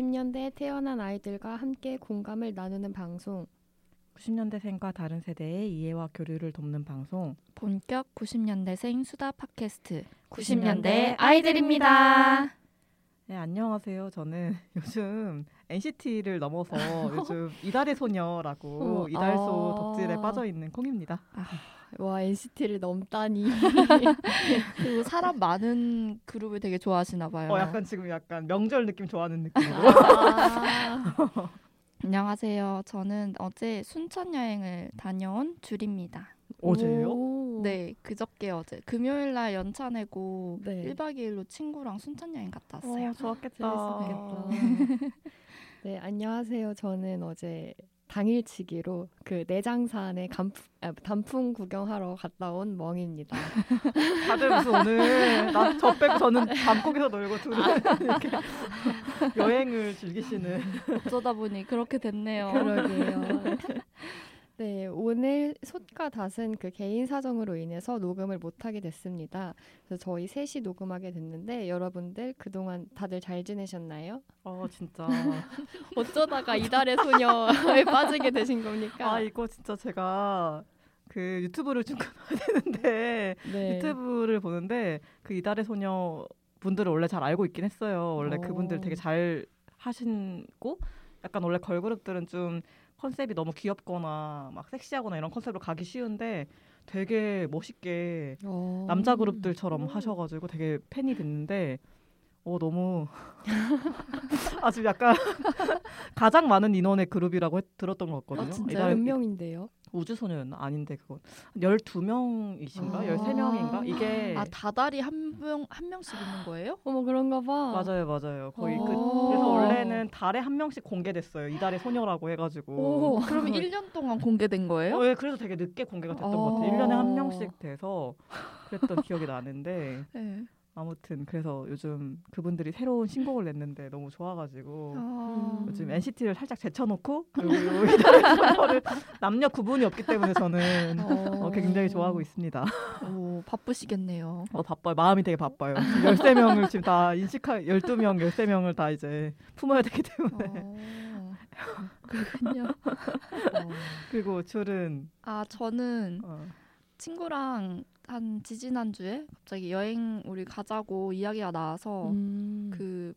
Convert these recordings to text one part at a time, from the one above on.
90년대에 태어난 아이들과 함께 공감을 나누는 방송. 90년대생과 다른 세대의 이해와 교류를 돕는 방송. 본격 90년대생 수다 팟캐스트. 90년대 아이들입니다. 네, 안녕하세요. 저는 요즘 NCT를 넘어서 요즘 이달의 소녀라고 어, 이달소 아. 덕질에 빠져 있는 콩입니다. 와 NCT를 넘다니 그리고 사람 많은 그룹을 되게 좋아하시나 봐요. 어, 약간 지금 약간 명절 느낌 좋아하는 느낌으로. 아, 안녕하세요. 저는 어제 순천 여행을 다녀온 줄입니다. 어제요? 오. 네, 그저께 어제 금요일 날 연차 내고 네. 1박 2일로 친구랑 순천 여행 갔다 왔어요. 어, 좋았겠다. 재밌었겠다. 네 안녕하세요. 저는 어제 당일치기로 그 내장산에 간풍, 아, 단풍 구경하러 갔다 온 멍입니다. 다들 무슨 오늘 나저 빼고 저는 밤고기서 놀고 둘은 이렇게 여행을 즐기시는. 어쩌다 보니 그렇게 됐네요. 그러게요. 네, 오늘 솥과 닷은 그 개인 사정으로 인해서 녹음을 못하게 됐습니다. 그래서 저희 셋이 녹음하게 됐는데 여러분들 그동안 다들 잘 지내셨나요? 어 진짜. 어쩌다가 이달의 소녀에 빠지게 되신 겁니까? 아 이거 진짜 제가 그 유튜브를 좀 끊어야 되는데 네. 유튜브를 보는데 그 이달의 소녀 분들을 원래 잘 알고 있긴 했어요. 원래 오. 그분들 되게 잘 하신고 약간 원래 걸그룹들은 좀 컨셉이 너무 귀엽거나 막 섹시하거나 이런 컨셉으로 가기 쉬운데 되게 멋있게 어. 남자 그룹들처럼 하셔가지고 되게 팬이 됐는데 어 너무 아 지금 약간 가장 많은 인원의 그룹이라고 했- 들었던 것 같거든요. 아, 진짜 이달- 몇 명인데요? 우주소녀였나? 아닌데 그건 12명이신가? 아. 13명인가? 이게 아 다달이 한명한 명씩 있는 거예요? 어머 그런가 봐. 맞아요, 맞아요. 거의 그 어. 그래서 원래는 달에 한 명씩 공개됐어요. 이달의 소녀라고 해 가지고. 오. 그러면 1년 동안 공개된 거예요? 어, 예, 그래서 되게 늦게 공개가 됐던 것 어. 같아요. 1년에 한 명씩 돼서 그랬던 기억이 나는데 네. 아무튼 그래서 요즘 그분들이 새로운 신곡을 냈는데 너무 좋아가지고 아, 요즘 NCT를 살짝 제쳐놓고 남녀 구분이 없기 때문에 저는 어, 굉장히 좋아하고 있습니다. 오, 바쁘시겠네요. 어, 바빠요. 마음이 되게 바빠요. 13명을 지금 다 인식하 12명, 13명을 다 이제 품어야 되기 때문에. 어, 그렇군요. 그리고 줄은 아 저는 어, 친구랑 한 지지난주에 갑자기 여행 우리 가자고 이야기가 나와서 음. 그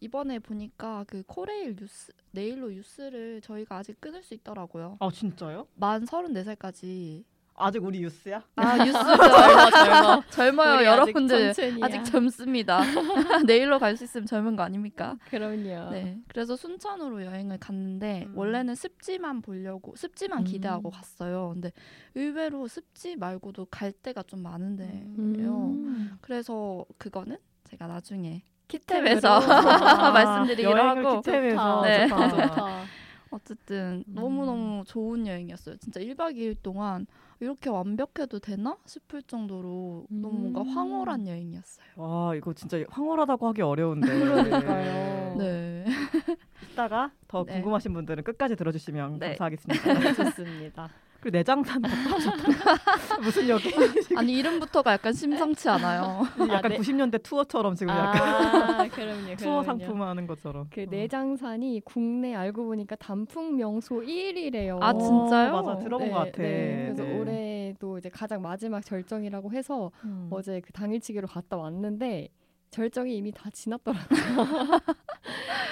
이번에 보니까 그 코레일 뉴스 네일로 뉴스를 저희가 아직 끊을 수 있더라고요. 아 진짜요? 만 34살까지. 아직 우리 유스야? 아 뉴스 젊어 젊어. 젊어요 아직 여러분들 청춘이야. 아직 젊습니다. 내일로 갈 수 있으면 젊은 거 아닙니까? 그럼요. 네. 그래서 순천으로 여행을 갔는데 음. 원래는 습지만 보려고 습지만 음. 기대하고 갔어요. 근데 의외로 습지 말고도 갈 데가 좀 많은데요. 음. 그래서 그거는 제가 나중에 키탭에서 말씀드리기로 하고. 키탭에서 네. 좋다. 좋다. 어쨌든 음. 너무너무 좋은 여행이었어요. 진짜 1박 2일 동안 이렇게 완벽해도 되나 싶을 정도로 너무 뭔가 음. 황홀한 여행이었어요. 와 이거 진짜 황홀하다고 하기 어려운데. 그러니까요. 네. 이따가 더 네. 궁금하신 분들은 끝까지 들어주시면 네. 감사하겠습니다. 좋습니다. 그리고 내장산. 무슨 여기 아니 이름부터가 약간 심상치 않아요. 약간 네. 90년대 투어처럼 지금 약간 아, 그럼요. 투어 그럼요. 상품 하는 것처럼. 그 어. 내장산이 국내 알고 보니까 단풍 명소 1위래요. 아, 진짜요? 어, 맞아 들어본 네, 것 같아. 네. 그래서 네. 올해도 이제 가장 마지막 절정이라고 해서 음. 어제 그 당일치기로 갔다 왔는데 절정이 이미 다 지났더라고요.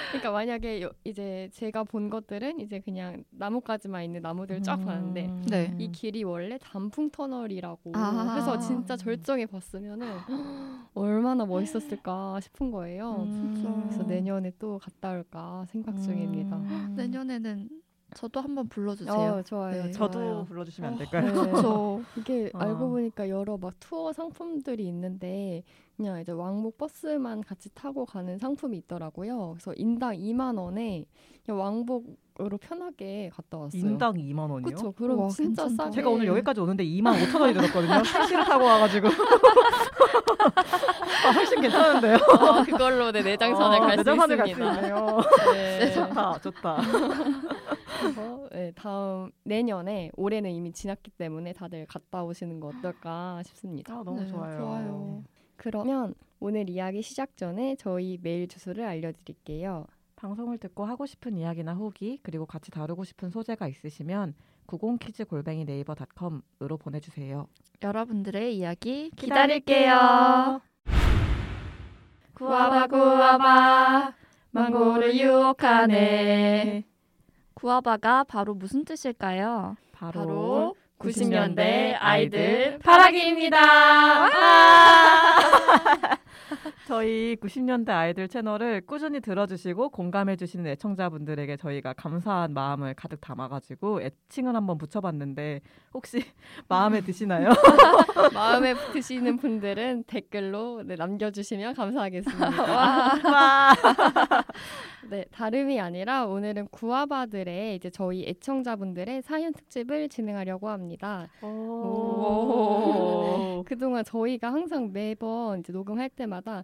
그러니까 만약에 요- 이제 제가 본 것들은 이제 그냥 나뭇가지만 있는 나무들 쫙 봤는데 음. 네. 이 길이 원래 단풍 터널이라고 아. 해서 진짜 절정에 봤으면은 얼마나 멋있었을까 싶은 거예요. 음. 그래서 내년에 또 갔다 올까 생각 중입니다. 음. 내년에는 저도 한번 불러주세요. 어, 좋아요. 네. 저도 좋아요. 불러주시면 안 네. 될까요? 저 이게 어. 알고 보니까 여러 막 투어 상품들이 있는데 그냥 이제 왕복 버스만 같이 타고 가는 상품이 있더라고요. 그래서 인당 2만 원에 그냥 왕복 으로 편하게 갔다 왔어요. 인당 2만 원이요? 그렇죠. 그럼 우와, 진짜. 싸게. 제가 오늘 여기까지 오는데 2만 5천 원이 들었거든요. 택시를 타고 와가지고 아, 훨씬 괜찮은데요. 어, 그걸로 내 내장산을 어, 갈수 내장산을 갈수 있습니다. 있네요. 네. 좋다, 좋다. 그래서 네, 다음 내년에 올해는 이미 지났기 때문에 다들 갔다 오시는 거 어떨까 싶습니다. 아, 너무 네, 좋아요. 좋아요. 그러면 오늘 이야기 시작 전에 저희 메일 주소를 알려드릴게요. 방송을 듣고 하고 싶은 이야기나 후기 그리고 같이 다루고 싶은 소재가 있으시면 90키즈 골뱅이 네이버닷컴으로 보내주세요. 여러분들의 이야기 기다릴게요. 구와바 구와바 망고를 유혹하네. 구와바가 바로 무슨 뜻일까요? 바로, 바로 90년대 아이들 파라기입니다. 저희 90년대 아이들 채널을 꾸준히 들어주시고 공감해주시는 애청자분들에게 저희가 감사한 마음을 가득 담아가지고 애칭을 한번 붙여봤는데 혹시 마음에 드시나요? 마음에 드시는 분들은 댓글로 네, 남겨주시면 감사하겠습니다. 와. 네, 다름이 아니라 오늘은 구아바들의 이제 저희 애청자분들의 사연 특집을 진행하려고 합니다. 오. 그동안 저희가 항상 매번 이제 녹음할 때마다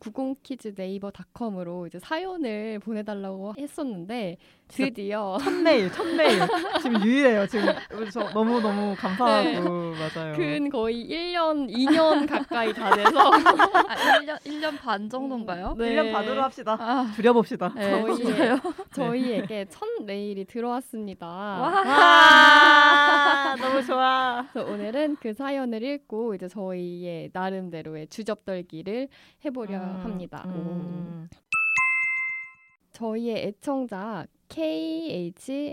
90키즈 네이버 닷컴으로 이제 사연을 보내달라고 했었는데 드디어 첫 메일, 첫 메일. 지금 유일해요. 지금 저 너무 너무 감사하고 맞아요. 근 거의 1년, 2년 가까이 다 돼서 아, 1년 1년 반 정도인가요? 네. 1년 반으로 합시다. 아, 줄여봅시다. 네, 저희의- 진짜요? 저희에게 첫 메일이 들어왔습니다. 와, 너무 좋아. 오늘은 그 사연을 읽고 이제 저희의 나름대로의 주접떨기를 해보려 음, 합니다. 음. 저희의 애청자 KHSTORYON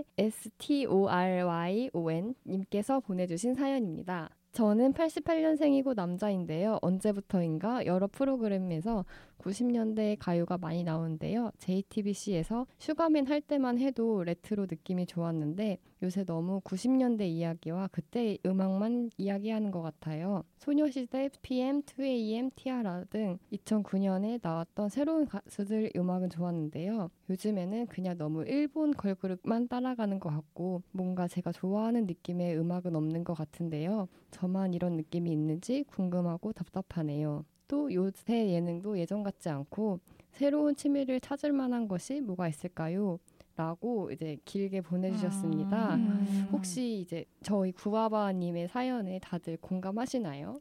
님께서 보내주신 사연입니다. 저는 88년생이고 남자인데요. 언제부터인가 여러 프로그램에서 90년대 가요가 많이 나오는데요. JTBC에서 슈가맨 할 때만 해도 레트로 느낌이 좋았는데 요새 너무 90년대 이야기와 그때 음악만 이야기하는 것 같아요. 소녀시대, 2PM, 2AM, 티아라 등 2009년에 나왔던 새로운 가수들 음악은 좋았는데요. 요즘에는 그냥 너무 일본 걸그룹만 따라가는 것 같고 뭔가 제가 좋아하는 느낌의 음악은 없는 것 같은데요. 저만 이런 느낌이 있는지 궁금하고 답답하네요. 또 요새 예능도 예전 같지 않고 새로운 취미를 찾을 만한 것이 뭐가 있을까요? 라고 이제 길게 보내주셨습니다. 음. 혹시 이제 저희 구아바님의 사연에 다들 공감하시나요?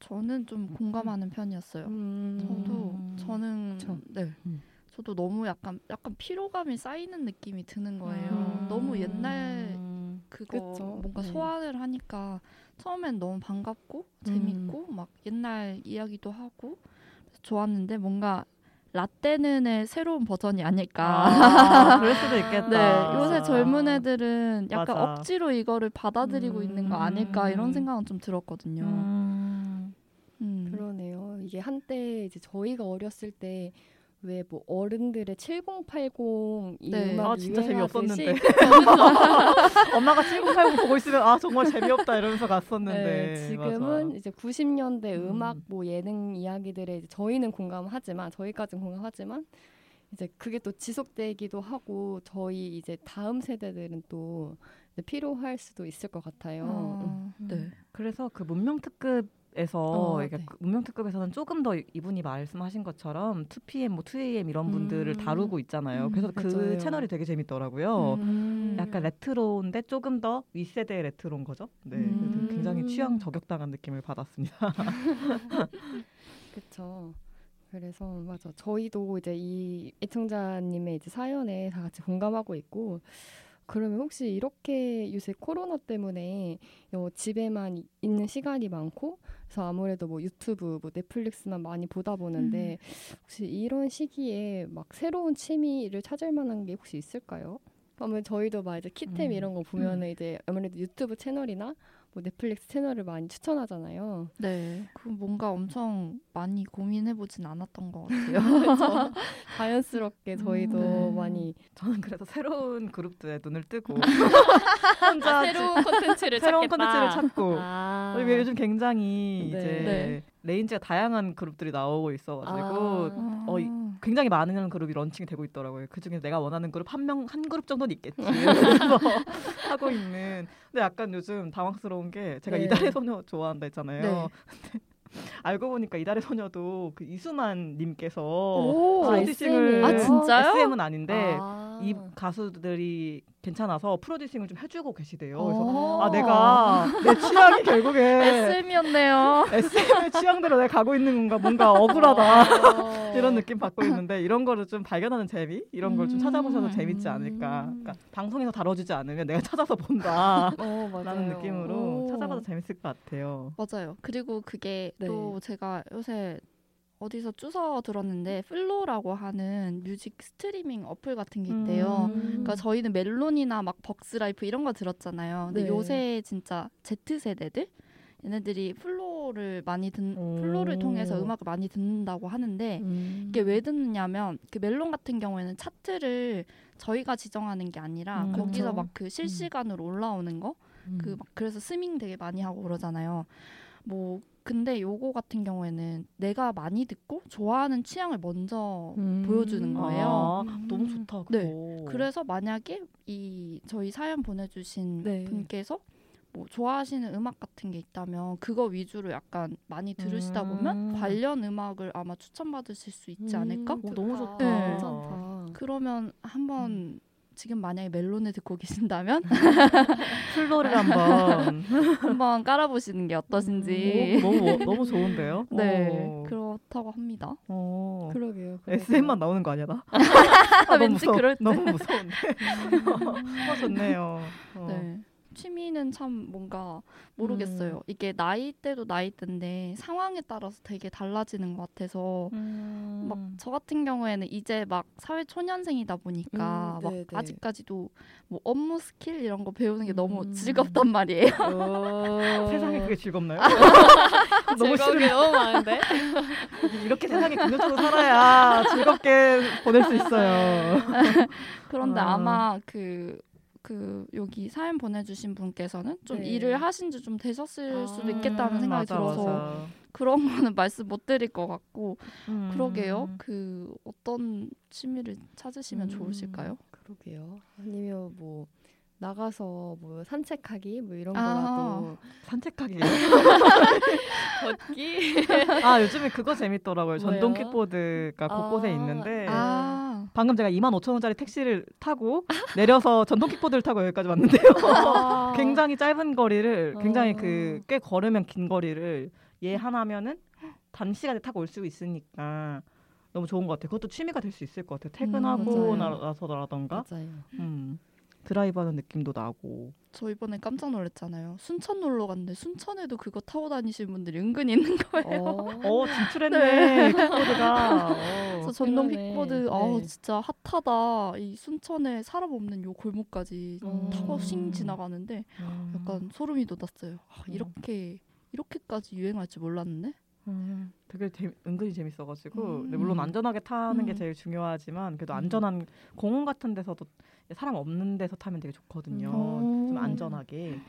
저는 좀 공감하는 편이었어요. 음. 저도 음. 저는 그쵸. 네. 음. 저도 너무 약간 약간 피로감이 쌓이는 느낌이 드는 거예요. 음. 너무 옛날 그거 그쵸. 뭔가 네. 소환을 하니까 처음엔 너무 반갑고 음. 재밌고 막 옛날 이야기도 하고 좋았는데 뭔가 라떼는의 새로운 버전이 아닐까. 아, 그럴 수도 있겠다. 네, 요새 젊은 애들은 약간 맞아. 억지로 이거를 받아들이고 있는 거 아닐까 이런 음. 생각은 좀 들었거든요. 음. 음. 그러네요. 이게 한때 이제 저희가 어렸을 때 왜 뭐 어른들의 7080 이 네. 음악 아, 진짜 재미없었는데. 엄마가 7080 보고 있으면 아 정말 재미없다 이러면서 갔었는데 네, 지금은 맞아. 이제 90년대 음. 음악 뭐 예능 이야기들에 이제 저희는 공감하지만 저희까지는 공감하지만 이제 그게 또 지속되기도 하고 저희 이제 다음 세대들은 또 필요할 수도 있을 것 같아요. 음. 어, 네. 그래서 그 문명 특급 에서 어, 이게 네. 그 문명 특급에서는 조금 더 이분이 말씀하신 것처럼 2PM 뭐 2AM 이런 분들을 음. 다루고 있잖아요. 음, 그래서 그 맞아요. 채널이 되게 재밌더라고요. 음. 약간 레트로인데 조금 더 윗세대의 레트로인 거죠. 네, 음. 굉장히 취향 저격당한 느낌을 받았습니다. 그렇죠. 그래서 맞아. 저희도 이제 이 애청자님의 이제 사연에 다 같이 공감하고 있고 그러면 혹시 이렇게 요새 코로나 때문에 어, 집에만 이- 있는 시간이 많고 그래서 아무래도 뭐 유튜브, 뭐 넷플릭스만 많이 보다 보는데 혹시 이런 시기에 막 새로운 취미를 찾을 만한 게 혹시 있을까요? 그러면 저희도 막 이제 키템 음. 이런 거 보면은 이제 아무래도 유튜브 채널이나 뭐 넷플릭스 채널을 많이 추천하잖아요. 네. 그 뭔가 엄청 많이 고민해 보진 않았던 것 같아요. 자연스럽게 저희도 네. 많이 저는 그래서 새로운 그룹들에 눈을 뜨고 아, 혼자 새로운 콘텐츠를 새로운 찾겠다. 콘텐츠를 찾고 아. 왜 요즘 굉장히 네. 이제 네. range가 다양한 그룹들이 나오고 있어가지고 아. 어, 이- 아. 굉장히 많은 그룹이 launching이 되고 있더라고요. 그 중에 내가 원하는 그룹 한 명 한 그룹 정도는 있겠지. 그래서 하고 있는. 근데 약간 요즘 당황스러운 게 제가 네. 이달의 소녀 좋아한다 했잖아요. 네. 알고 보니까 이달의 소녀도 그 이수만 님께서 오. 아, 프로듀싱을? 아, 진짜요? SM은 아닌데 아. 이 가수들이 괜찮아서 프로듀싱을 좀 해주고 계시대요. 어. 그래서 아 내가 내 취향이 결국에 SM이었네요. SM의 취향대로 내가 가고 있는 건가 뭔가 억울하다 이런 느낌 받고 있는데 이런 거를 좀 발견하는 재미 이런 걸좀 찾아보셔도 음. 재밌지 않을까. 그러니까 방송에서 다뤄주지 않으면 내가 찾아서 본다. 어. 라는 느낌으로 오. 찾아봐도 재밌을 것 같아요. 맞아요. 그리고 그게 네. 또 제가 요새 어디서 주워 들었는데 플로라고 하는 music 스트리밍 어플 같은 게 있대요. 음. 그러니까 저희는 멜론이나 막 벅스라이프 이런 거 들었잖아요. 근데 네. 요새 진짜 Z 세대들 얘네들이 플로를 많이 듣 오. 플로를 통해서 음악을 많이 듣는다고 하는데 음. 이게 왜 듣느냐면 그 멜론 같은 경우에는 차트를 저희가 지정하는 게 아니라 음, 거기서 그렇죠. 막그 실시간으로 올라오는 거 음. 그막 그래서 스밍 되게 많이 하고 그러잖아요. 뭐 근데 요거 같은 경우에는 내가 많이 듣고 좋아하는 취향을 먼저 음. 보여주는 거예요. 아, 너무 좋다. 그거. 네. 그래서 만약에 이 저희 사연 보내주신 네. 분께서 뭐 좋아하시는 음악 같은 게 있다면 그거 위주로 약간 많이 들으시다 음. 보면 관련 음악을 아마 추천받으실 수 있지 않을까? 음, 오, 너무 좋다. 네. 괜찮다. 그러면 한번 지금 만약에 멜론을 듣고 계신다면 플로를 한번 한번 깔아보시는 게 어떠신지. 오, 너무 너무 좋은데요? 네, 오. 그렇다고 합니다. 어. 그러게요. SM만 나오는 거 아니야 나? 아, 왠지 무서워. 그럴. 너무 무서운데. 어, 좋네요. 어. 네. 취미는 참 뭔가 모르겠어요. 음. 이게 나이대도 나이대인데 상황에 따라서 되게 달라지는 것 같아서 음. 막저 같은 경우에는 이제 막 사회 초년생이다 보니까 음, 막 네, 네. 아직까지도 뭐 업무 스킬 이런 거 배우는 게 너무 음. 즐겁단 말이에요. 오. 세상에 그게 즐겁나요? 너무 즐거운 게 너무 많은데. 이렇게 세상에 긍정적으로 살아야 즐겁게 보낼 수 있어요. 그런데 어. 아마 그, 그 여기 사연 보내주신 분께서는 좀 네. 일을 하신 지 좀 되셨을 아, 수도 있겠다는 음, 생각이 맞아, 들어서 맞아. 그런 거는 말씀 못 드릴 것 같고 음. 그러게요. 그 어떤 취미를 찾으시면 음. 좋으실까요? 그러게요. 아니면 뭐 나가서 뭐 산책하기 뭐 이런 아. 거라도 산책하기. 걷기. 아 요즘에 그거 재밌더라고요. 전동 뭐요? 킥보드가 곳곳에 아, 있는데 아, 방금 제가 2만 5천 원짜리 택시를 타고 내려서 전동 킥보드를 타고 여기까지 왔는데요. 아. 굉장히 짧은 거리를 굉장히 어. 그꽤 걸으면 긴 거리를 얘 하나면은 단시간에 타고 올 수 있으니까 너무 좋은 것 같아요. 그것도 취미가 될 수 있을 것 같아요. 퇴근하고 음. 나서라던가 맞아요. 음, 드라이브하는 느낌도 나고 저 이번에 깜짝 놀랐잖아요. 순천 놀러 갔는데 순천에도 그거 타고 다니시는 분들이 은근히 있는 거예요. 어. 어 진출했네 킥보드가. 어. 그래서 전동 그러네. 킥보드 아 네. 진짜 핫하다. 이 순천에 사람 없는 요 골목까지 음. 타고 싱 지나가는데 음. 약간 소름이 돋았어요. 아, 음. 이렇게 이렇게까지 유행할 줄 몰랐네. 음, 되게 재, 은근히 재밌어가지고 음. 근데 물론 안전하게 타는 게 음. 제일 중요하지만 그래도 음. 안전한 공원 같은 데서도 사람 없는 데서 타면 되게 좋거든요. 음. 좀 안전하게.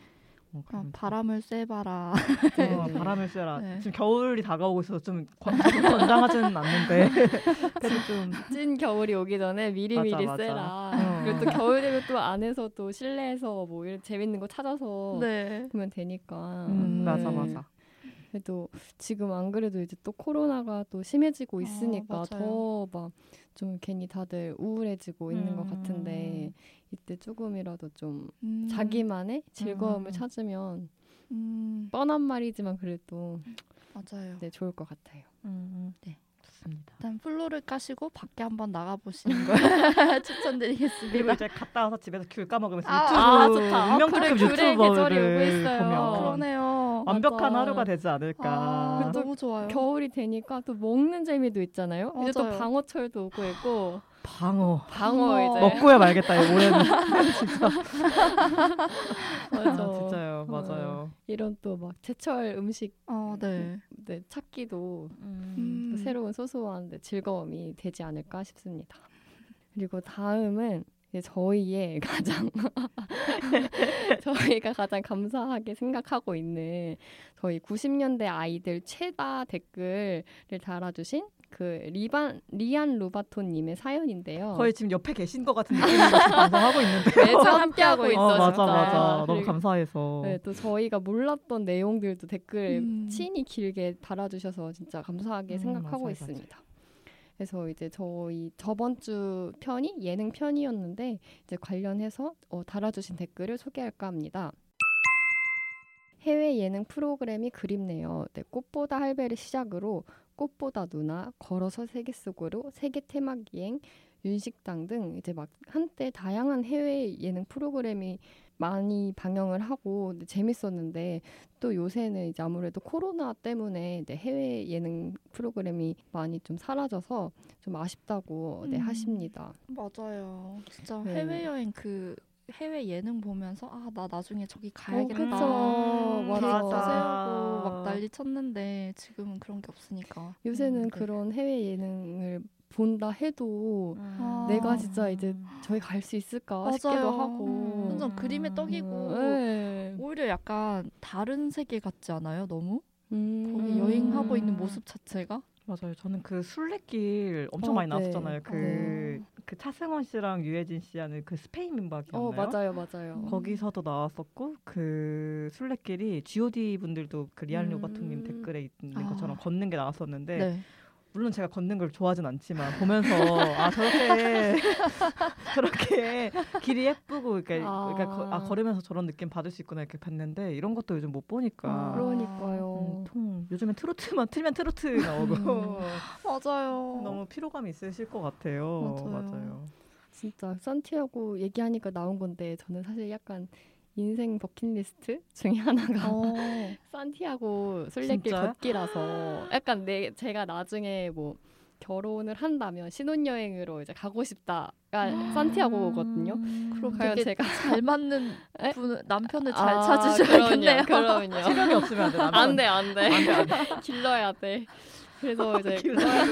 어, 아, 바람을 쐬봐라. 어, 바람을 쐬라. 네. 지금 겨울이 다가오고 있어서 좀 권- 건강하지는 않는데 그래도 좀 찐 겨울이 오기 전에 미리 미리 맞아, 맞아. 쐬라. 어. 그리고 또 겨울 되면 또 안에서 또 실내에서 뭐 이런 재밌는 거 찾아서 네. 보면 되니까. 음, 맞아 네. 맞아. 그래도 지금 안 그래도 이제 또 코로나가 또 심해지고 아, 있으니까 맞아요. 더막 좀 괜히 다들 우울해지고 있는 것 음. 같은데 이때 조금이라도 좀 음, 자기만의 즐거움을 음. 찾으면 음, 뻔한 말이지만 그래도 맞아요. 네, 좋을 것 같아요. 음, 네. 좋습니다. 일단 플로를 까시고 밖에 한번 나가 보시는 걸 그리고 추천드리겠습니다. 이제 갔다 와서 집에서 귤 까먹으면서 아, 유튜브 아, 좋다. 아, 운명특급 그래, 귤의 계절이 유튜버를 오고 있어요. 보면 그러네요. 완벽한. 하루가 되지 않을까. 아, 또 너무 좋아요. 겨울이 되니까 또 먹는 재미도 있잖아요. 이제 또 맞아요. 방어철도 오고 있고 방어. 방어. 이제 먹고야 말겠다. 이 올해는 진짜. 맞아. 아, 진짜요. 어. 맞아요. 이런 또 막 제철 음식 어, 네. 네, 찾기도 음. 또 새로운 소소한 네, 즐거움이 되지 않을까 싶습니다. 그리고 다음은 저희의 가장 저희가 가장 감사하게 생각하고 있는 저희 90년대 아이들 최다 댓글을 달아주신 그 리반 리안 루바토님의 사연인데요. 거의 지금 옆에 계신 것 같은 느낌으로 방송하고 있는데. 매주 함께 하고 있어 어, 맞아. 맞아. 너무 감사해서. 네, 또 저희가 몰랐던 내용들도 댓글 음. 친히 길게 달아주셔서 진짜 감사하게 음, 생각하고 맞아요, 있습니다. 그래서 이제 저희 저번 주 편이 예능 편이었는데 이제 관련해서 어, 달아주신 댓글을 소개할까 합니다. 해외 예능 프로그램이 그립네요. 네, 꽃보다 할배를 시작으로 꽃보다 누나, 걸어서 세계 속으로, 세계 테마 기행, 윤식당 등 이제 막 한때 다양한 해외 예능 프로그램이 많이 방영을 하고 재밌었는데 또 요새는 이제 아무래도 코로나 때문에 네, 해외 예능 프로그램이 많이 좀 사라져서 좀 아쉽다고 네, 음. 하십니다. 맞아요. 진짜 네. 해외 여행 그 해외 예능 보면서 아 나 나중에 저기 어, 가야겠다. 그쵸. 음, 맞아. 세우고 막 난리 쳤는데 지금은 그런 게 없으니까. 요새는 음, 네. 그런 해외 예능을 본다 해도 아. 내가 진짜 이제 저희 갈 수 있을까 맞아요. 싶기도 하고 음. 완전 그림에 떡이고 네. 오히려 약간 다른 세계 같지 않아요? 너무 음. 거기 여행하고 있는 모습 자체가 맞아요. 저는 그 술래길 엄청 어, 많이 네. 나왔었잖아요. 그, 네. 그 차승원 씨랑 유해진 씨 하는 그 스페인 민박이었나요? 어 맞아요 맞아요. 음. 거기서도 나왔었고 그 술래길이 G.O.D 분들도 그 리안 음. 료바토님 댓글에 있는 아. 것처럼 걷는 게 나왔었는데 네. 물론 제가 걷는 걸 좋아하진 않지만 보면서 아 저렇게 저렇게 길이 예쁘고 그러니까, 아. 그러니까 거, 아, 걸으면서 저런 느낌 받을 수 있구나 이렇게 봤는데 이런 것도 요즘 못 보니까 아. 그러니까요. 음, 통 요즘엔 트로트만 틀면 트로트 나오고 음. 맞아요. 너무 피로감이 있으실 것 같아요. 맞아요. 맞아요. 진짜 산티아고 얘기하니까 나온 건데 저는 사실 약간 인생 버킷리스트 중에 하나가 어. 산티아고 진짜요? 걷기라서 약간 내 제가 나중에 뭐 결혼을 한다면 신혼여행으로 이제 가고 싶다가 산티아고거든요. 그럼 과연 되게 제가 잘 맞는 에? 분 남편을 잘 아, 찾으셔야겠네요. 그럼요. 그럼요. 체력이 없으면 안 돼. 남편. 안 돼, 안 돼. 안 돼, 안 돼. 길러야 돼. 그래서 이제 길러야 돼.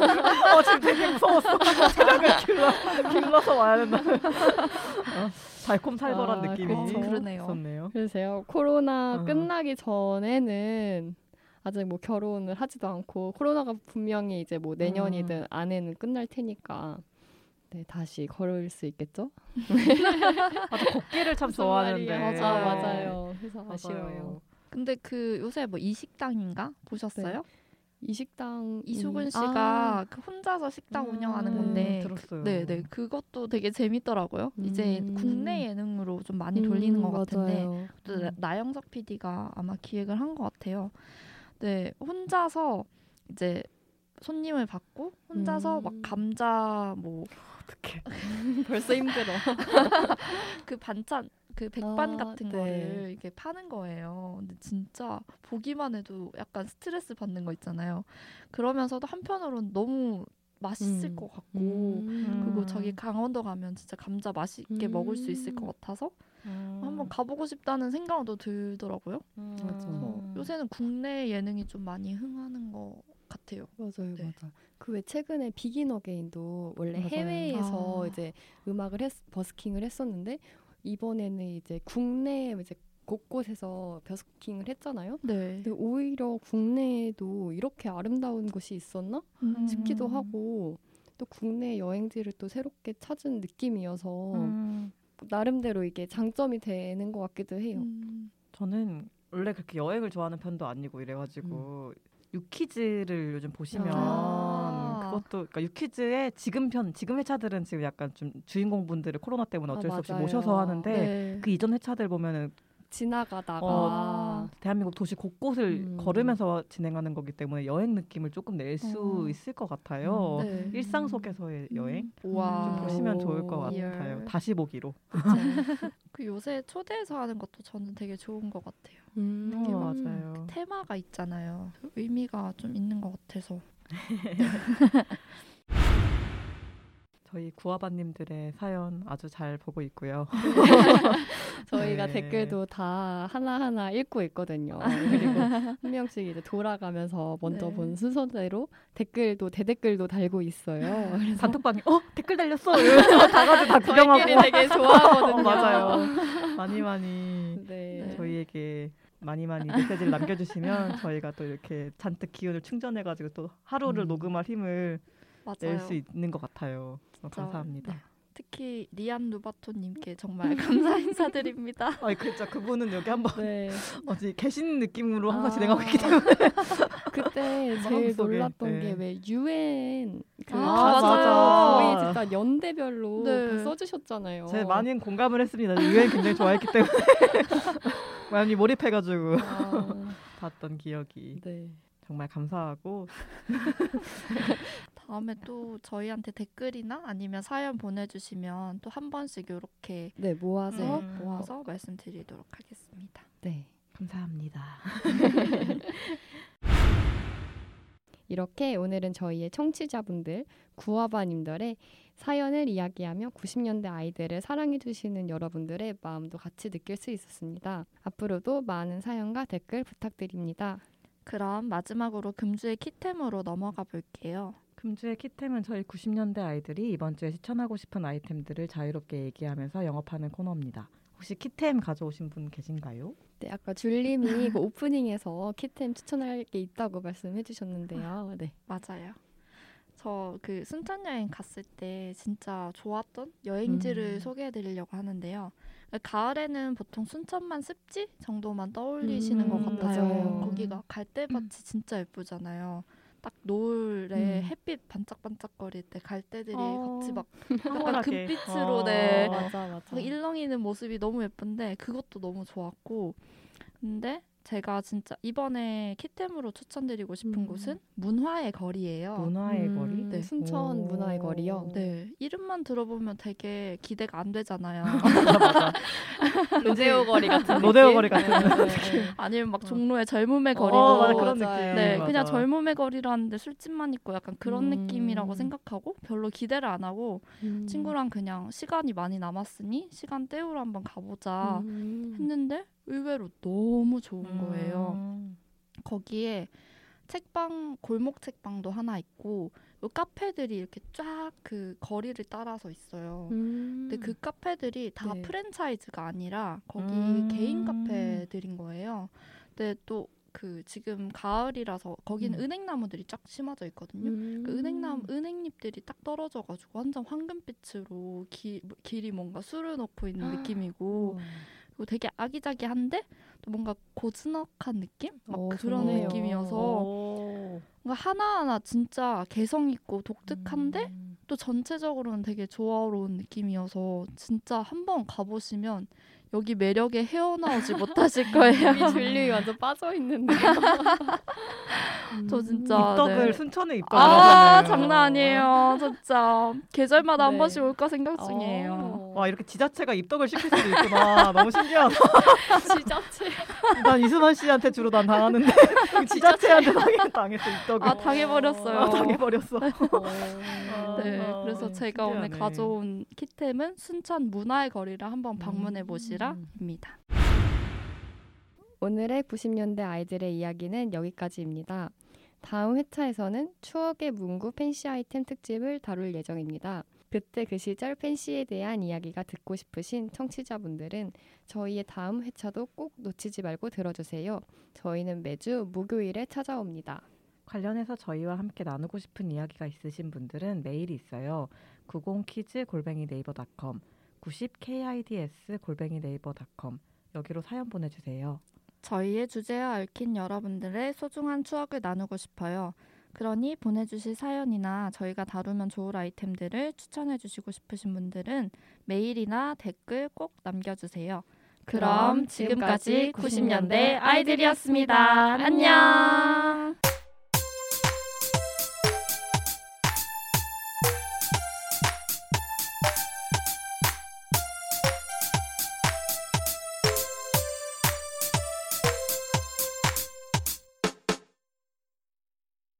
어, 지금 되게 무서웠어. 체력을 길러, 길러서 와야 된다. 어, 달콤살벌한 아, 느낌이 그쵸. 그러네요. 있었네요. 그래서요. 코로나 어. 끝나기 전에는 아직 뭐 결혼을 하지도 않고 코로나가 분명히 이제 뭐 내년이든 음. 안에는 끝날 테니까 네 다시 걸을 수 있겠죠? 맞아, 걷기를 참 좋아하는데. 말이야. 맞아요. 아, 맞아요. 그래서 맞아요. 아쉬워요. 근데 그 요새 뭐 이식당인가 보셨어요? 이 식당 이수근 음, 씨가 아, 그 혼자서 식당 음, 운영하는 네, 건데 들었어요. 네, 네. 그것도 되게 재밌더라고요. 이제 음. 국내 예능으로 좀 많이 돌리는 것 음, 같은데 나- 나영석 PD가 아마 기획을 한 것 같아요. 네, 혼자서 이제 손님을 받고 혼자서 음. 막 감자 뭐 어떡해. 벌써 힘들어. 그 반찬 그 백반 아, 같은 네. 거를 이렇게 파는 거예요. 근데 진짜 보기만 해도 약간 스트레스 받는 거 있잖아요. 그러면서도 한편으로는 너무 맛있을 음. 것 같고 음. 그리고 음. 저기 강원도 가면 진짜 감자 맛있게 먹을 수 있을 것 음. 같아서 음. 한번 가보고 싶다는 생각도 들더라고요. 음. 맞아. 그래서 요새는 국내 예능이 좀 많이 흥하는 것 같아요. 맞아요, 네. 맞아. 그왜 최근에 비긴 어게인도 원래 맞아요. 해외에서 아. 이제 음악을 했, 버스킹을 했었는데 이번에는 이제 국내 이제 곳곳에서 버스킹을 했잖아요. 네. 근데 오히려 국내에도 이렇게 아름다운 곳이 있었나 음. 싶기도 하고 또 국내 여행지를 또 새롭게 찾은 느낌이어서 음. 나름대로 이게 장점이 되는 것 같기도 해요. 음. 저는 원래 그렇게 여행을 좋아하는 편도 아니고 이래가지고 유키즈를 요즘 보시면 아. 그것도 그러니까 유키즈의 지금 편 지금 회차들은 지금 약간 좀 주인공분들을 코로나 때문에 아, 어쩔 수 없이 맞아요. 모셔서 하는데 네. 그 이전 회차들 보면은 지나가다가 어, 대한민국 도시 곳곳을 음. 걸으면서 진행하는 거기 때문에 여행 느낌을 조금 낼수 어. 있을 것 같아요. 네. 일상 속에서의 여행 와. 좀 보시면 좋을 것. 같아요. 다시 보기로. 그 요새 초대해서 하는 것도 저는 되게 좋은 것 같아요. 음. 어, 맞아요. 테마가 있잖아요. 의미가 좀 있는 것 같아서. 저희 구아바님들의 사연 아주 잘 보고 있고요. 저희가 네. 댓글도 다 하나하나 읽고 있거든요. 그리고 한 명씩 이제 돌아가면서 먼저 네. 본 순서대로 댓글도 대댓글도 달고 있어요. 그래서 단톡방에 어 댓글 달렸어 다 같이 다 구경하고 저희끼리 되게 좋아하거든요. 어, 맞아요. 많이 많이 네. 저희에게 많이 많이 메시지를 남겨주시면 저희가 또 이렇게 잔뜩 기운을 충전해가지고 또 하루를 음. 녹음할 힘을. 낼 수 있는 것 같아요. 어, 감사합니다. 네. 특히 리안 루바토님께 정말 감사 인사드립니다. 아니 그죠 그분은 여기 한번 네. 어디 계신 느낌으로 항상 아. 진행하고 있기 때문에 그때 제일 놀랐던 네. 게왜 유엔 그 아, 맞아요. 거의 진짜 연대별로 네. 다 써주셨잖아요. 제 많이 공감을 했습니다. 유엔 굉장히 좋아했기 때문에 많이 몰입해가지고 아, 봤던 기억이 네. 정말 감사하고 다음에 또 저희한테 댓글이나 아니면 사연 보내주시면 또 한 번씩 이렇게 네 모아서 음. 모아서 말씀드리도록 하겠습니다. 네. 감사합니다. 이렇게 오늘은 저희의 청취자분들 구화바님들의 사연을 이야기하며 90년대 아이들을 사랑해 주시는 여러분들의 마음도 같이 느낄 수 있었습니다. 앞으로도 많은 사연과 댓글 부탁드립니다. 그럼 마지막으로 금주의 키템으로 넘어가 볼게요. 금주의 키템은 저희 90년대 아이들이 이번 주에 추천하고 싶은 아이템들을 자유롭게 얘기하면서 영업하는 코너입니다. 혹시 키템 가져오신 분 계신가요? 네, 아까 줄님이 그 오프닝에서 키템 추천할 게 있다고 말씀해 주셨는데요. 네. 맞아요. 저 그 순천 여행 갔을 때 진짜 좋았던 여행지를 음. 소개해 드리려고 하는데요. 가을에는 보통 순천만 습지 정도만 떠올리시는 음, 것 같아요. 맞아요. 거기가 갈대밭이 진짜 예쁘잖아요. 딱 노을에 음. 햇빛 반짝반짝거릴 때 갈대들이 어. 같이 막 황홀하게. 금빛으로 어. 네. 맞아 맞아. 막 일렁이는 모습이 너무 예쁜데 그것도 너무 좋았고 근데 제가 진짜 이번에 키템으로 추천드리고 싶은 음. 곳은 문화의 거리예요. 문화의 음, 거리? 네, 순천 오. 문화의 거리요. 네 이름만 들어보면 되게 기대가 안 되잖아요. 로데오 거리 같은 로데오 느낌? 거리 같은 네, 네, 네. 아니면 막 어. 종로의 젊음의 거리도 어, 맞아 그런. 느낌. 네 맞아. 그냥 젊음의 거리라는데 술집만 있고 약간 그런 음. 느낌이라고 생각하고 별로 기대를 안 하고 음. 친구랑 그냥 시간이 많이 남았으니 시간 때우러 한번 가보자 음. 했는데 의외로 너무 좋은 거예요. 음. 거기에 책방 골목 책방도 하나 있고 요 카페들이 이렇게 쫙 그 거리를 따라서 있어요. 음. 근데 그 카페들이 다 네. 프랜차이즈가 아니라 거기 음. 개인 카페들인 거예요. 근데 또 그 지금 가을이라서 거기는 음. 은행나무들이 쫙 심어져 있거든요. 음. 그 은행나무 은행잎들이 딱 떨어져 가지고 완전 황금빛으로 기, 길이 뭔가 술을 넣고 있는 느낌이고 우와. 그리고 되게 아기자기한데 또 뭔가 고즈넉한 느낌? 막 어, 그런 좋네요. 느낌이어서 오. 뭔가 하나하나 진짜 개성 있고 독특한데 음. 또 전체적으로는 되게 조화로운 느낌이어서 진짜 한번 가보시면 여기 매력에 헤어나오지 못하실 거예요. 이미 줄리 완전 빠져 있는데. 저 진짜 입덕을 네. 순천에 입덕을 아 하셨네요. 장난 아니에요. 진짜 계절마다 한 네. 번씩 올까 생각 중이에요. 어. 와 이렇게 지자체가 입덕을 시킬 수도 있구나. 너무 신기하다. 지자체. 난 이수만 씨한테 주로 난 당하는데 지자체한테 당해, 당했어 입덕을. 아 당해버렸어요. 아, 당해버렸어. 네, 아, 그래서 제가 오늘 신기하네. 가져온 키템은 순천 문화의 거리를 한번 방문해 음. 보시라 여자입니다. 오늘의 90년대 아이들의 이야기는 여기까지입니다. 다음 회차에서는 추억의 문구 팬시 아이템 특집을 다룰 예정입니다. 그때 그 시절 팬시에 대한 이야기가 듣고 싶으신 청취자분들은 저희의 다음 회차도 꼭 놓치지 말고 들어주세요. 저희는 매주 목요일에 찾아옵니다. 관련해서 저희와 함께 나누고 싶은 이야기가 있으신 분들은 메일이 있어요. 90키즈 골뱅이 네이버.com 90 KIDS 골뱅이 네이버닷컴 여기로 사연 보내주세요. 저희의 주제와 얽힌 여러분들의 소중한 추억을 나누고 싶어요. 그러니 보내주실 사연이나 저희가 다루면 좋을 아이템들을 추천해주시고 싶으신 분들은 메일이나 댓글 꼭 남겨주세요. 그럼 지금까지 90년대 아이들이었습니다. 안녕!